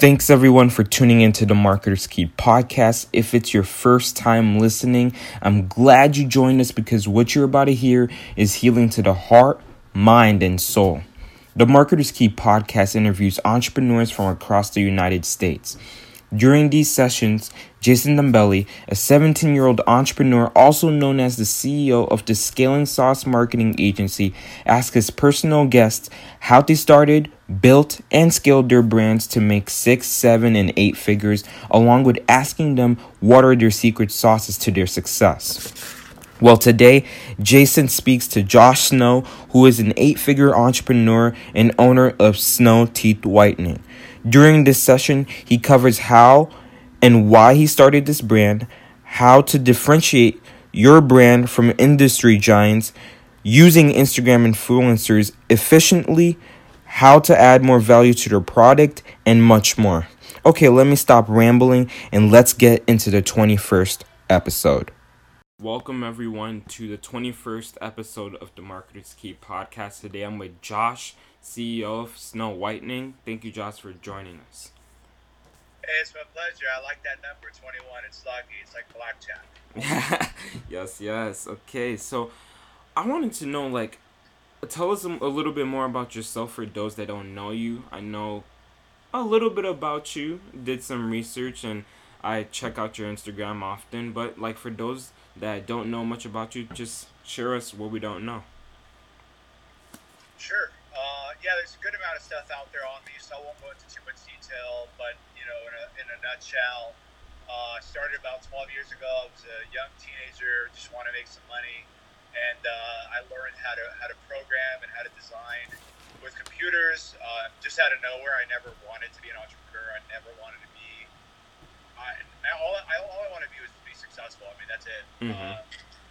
Thanks everyone for tuning into the Marketer's Key podcast. If it's your first time listening, I'm glad you joined us because what you're about to hear is healing to the heart, mind, and soul. The Marketer's Key podcast interviews entrepreneurs from across the United States. During these sessions, Jayson Dombele, a 17 year old entrepreneur also known as the CEO of the Scaling Sauce Marketing Agency, asks his personal guests how they started, built, and scaled their brands to make six, seven, and eight figures, along with asking them what are their secret sauces to their success. Well, today, Jayson speaks to Josh Snow, who is an eight figure entrepreneur and owner of Snow Teeth Whitening. During this session, he covers how and why he started this brand, how to differentiate your brand from industry giants, using Instagram influencers efficiently, how to add more value to their product, and much more. Okay, let me stop rambling and let's get into the 21st episode. Welcome, everyone, to the 21st episode of the Marketer's Key podcast. Today I'm with Josh CEO of Snow Whitening. Thank you, Josh, for joining us. Hey, it's my pleasure. I like that number, 21. It's lucky. It's like blackjack. yes, yes. Okay, so I wanted to know, like, tell us a little bit more about yourself for those that don't know you. I know a little bit about you, did some research, and I check out your Instagram often. But, like, for those that don't know much about you, just share us what we don't know. Sure yeah, there's a good amount of stuff out there on me, so I won't go into too much detail. But you know, in a, in a nutshell, uh, I started about 12 years ago. I was a young teenager, just wanted to make some money, and uh, I learned how to how to program and how to design with computers. Uh, just out of nowhere, I never wanted to be an entrepreneur. I never wanted to be. I, all, I, all I wanted to be was to be successful. I mean, that's it. Mm-hmm.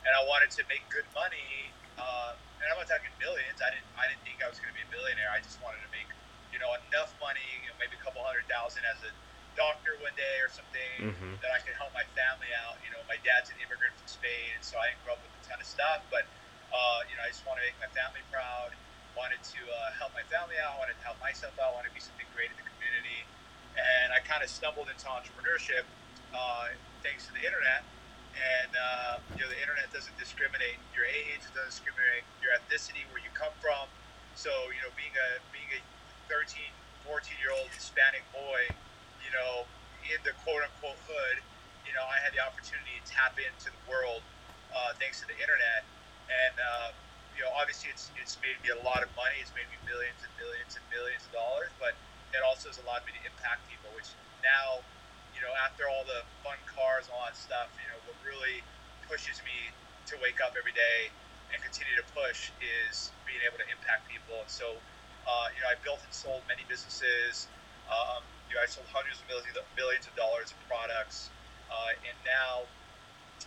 And I wanted to make good money. Uh, and I'm not talking millions. I didn't. I didn't think I was going to be a billionaire. I just wanted to make, you know, enough money, you know, maybe a couple hundred thousand as a doctor one day or something mm-hmm. that I could help my family out. You know, my dad's an immigrant from Spain, and so I didn't grow up with a ton of stuff. But uh, you know, I just want to make my family proud. Wanted to uh, help my family out. Wanted to help myself out. Wanted to be something great in the community. And I kind of stumbled into entrepreneurship uh, thanks to the internet and uh, you know the internet doesn't discriminate your age, it doesn't discriminate your ethnicity, where you come from. So you know, being a being a 13, 14 year old Hispanic boy, you know, in the quote unquote hood, you know, I had the opportunity to tap into the world uh, thanks to the internet, and uh, you know, obviously it's it's made me a lot of money. It's made me millions and millions and millions of dollars, but it also has allowed me to impact people, which now you know, after all the fun cars and all that stuff, you know, what really pushes me to wake up every day and continue to push is being able to impact people. And so, uh, you know, I built and sold many businesses. Um, you know, I sold hundreds of millions, millions of dollars of products. Uh, and now,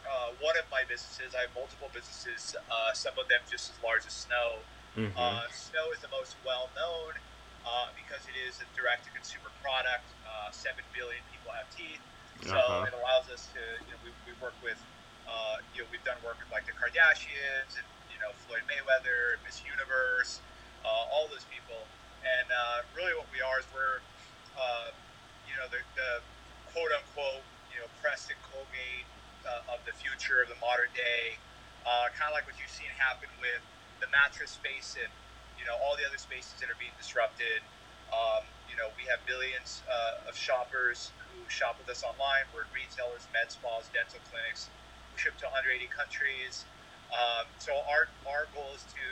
uh, one of my businesses, I have multiple businesses, uh, some of them just as large as Snow. Mm-hmm. Uh, Snow is the most well known uh, because it is a direct to consumer product. Uh, Seven billion people have teeth, so uh-huh. it allows us to. You know, we, we work with. Uh, you know, we've done work with like the Kardashians and you know Floyd Mayweather, Miss Universe, uh, all those people, and uh, really what we are is we're, uh, you know, the, the quote unquote, you know, Crest and Colgate of the future of the modern day, kind of like what you've seen happen with the mattress space and you know all the other spaces that are being disrupted. Um, you know, we have millions uh, of shoppers who shop with us online. We're retailers, med spas, dental clinics. We ship to 180 countries. Um, so our our goal is to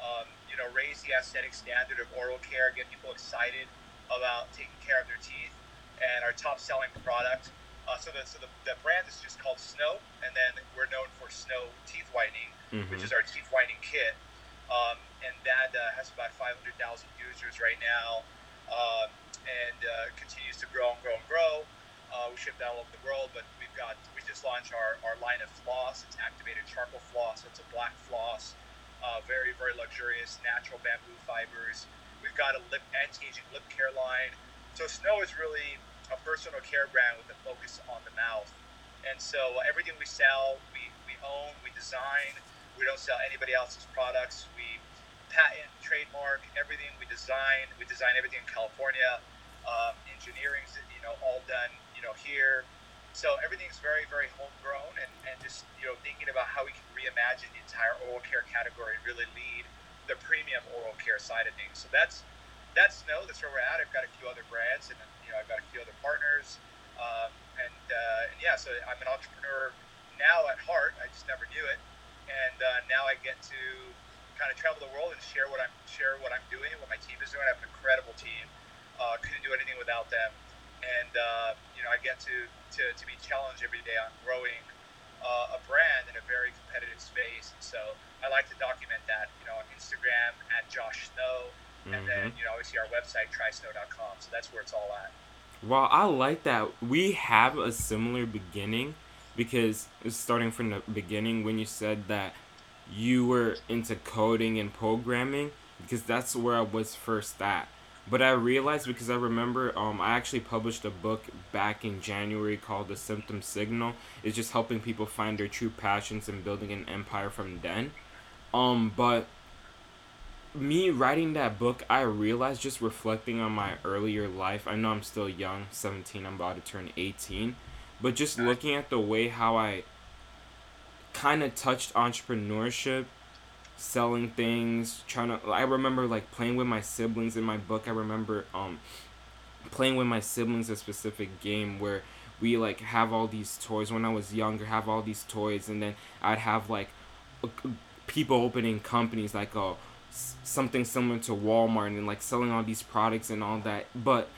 um, you know raise the aesthetic standard of oral care, get people excited about taking care of their teeth. And our top selling product, uh, so the so the, the brand is just called Snow, and then we're known for Snow Teeth Whitening, mm-hmm. which is our teeth whitening kit. Um, and that uh, has about 500,000 users right now, um, and uh, continues to grow and grow and grow. Uh, we ship that all over the world, but we've got we just launched our, our line of floss. It's activated charcoal floss. It's a black floss, uh, very very luxurious, natural bamboo fibers. We've got a lip anti-aging lip care line. So Snow is really a personal care brand with a focus on the mouth. And so everything we sell, we, we own, we design. We don't sell anybody else's products. We patent, trademark, everything we design. We design everything in California. Um, engineering's you know all done you know here. So everything's very very homegrown, and, and just you know thinking about how we can reimagine the entire oral care category and really lead the premium oral care side of things. So that's that's no, that's where we're at. I've got a few other brands, and you know I've got a few other partners, um, and uh, and yeah, so I'm an entrepreneur now at heart. I just never knew it, and uh, now I get to kind of travel the world and share what I'm share what I'm doing, what my team is doing. I have an incredible team. Uh, couldn't do anything without them and uh, you know I get to, to, to be challenged every day on growing uh, a brand in a very competitive space. And so I like to document that, you know, on Instagram at Josh Snow, mm-hmm. and then mm-hmm. you know obviously our website trysnow.com. So that's where it's all at. Well, I like that. We have a similar beginning because starting from the beginning when you said that you were into coding and programming because that's where I was first at. But I realized because I remember um, I actually published a book back in January called The Symptom Signal. It's just helping people find their true passions and building an empire from then. Um, but me writing that book, I realized just reflecting on my earlier life. I know I'm still young, 17, I'm about to turn 18. But just looking at the way how I kind of touched entrepreneurship selling things, trying to. I remember like playing with my siblings in my book. I remember um playing with my siblings a specific game where we like have all these toys when I was younger, have all these toys, and then I'd have like people opening companies like oh something similar to Walmart and like selling all these products and all that. But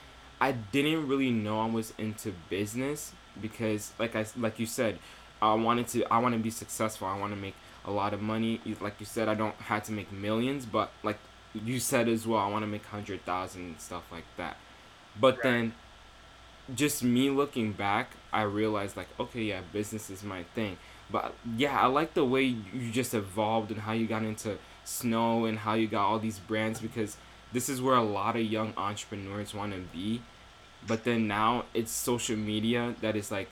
I didn't really know I was into business because like I like you said, I wanted to I want to be successful. I want to make a lot of money. Like you said, I don't have to make millions, but like you said as well, I want to make hundred thousand and stuff like that. But right. then, just me looking back, I realized like, okay, yeah, business is my thing. But yeah, I like the way you just evolved and how you got into snow and how you got all these brands because this is where a lot of young entrepreneurs want to be. But then now it's social media that is like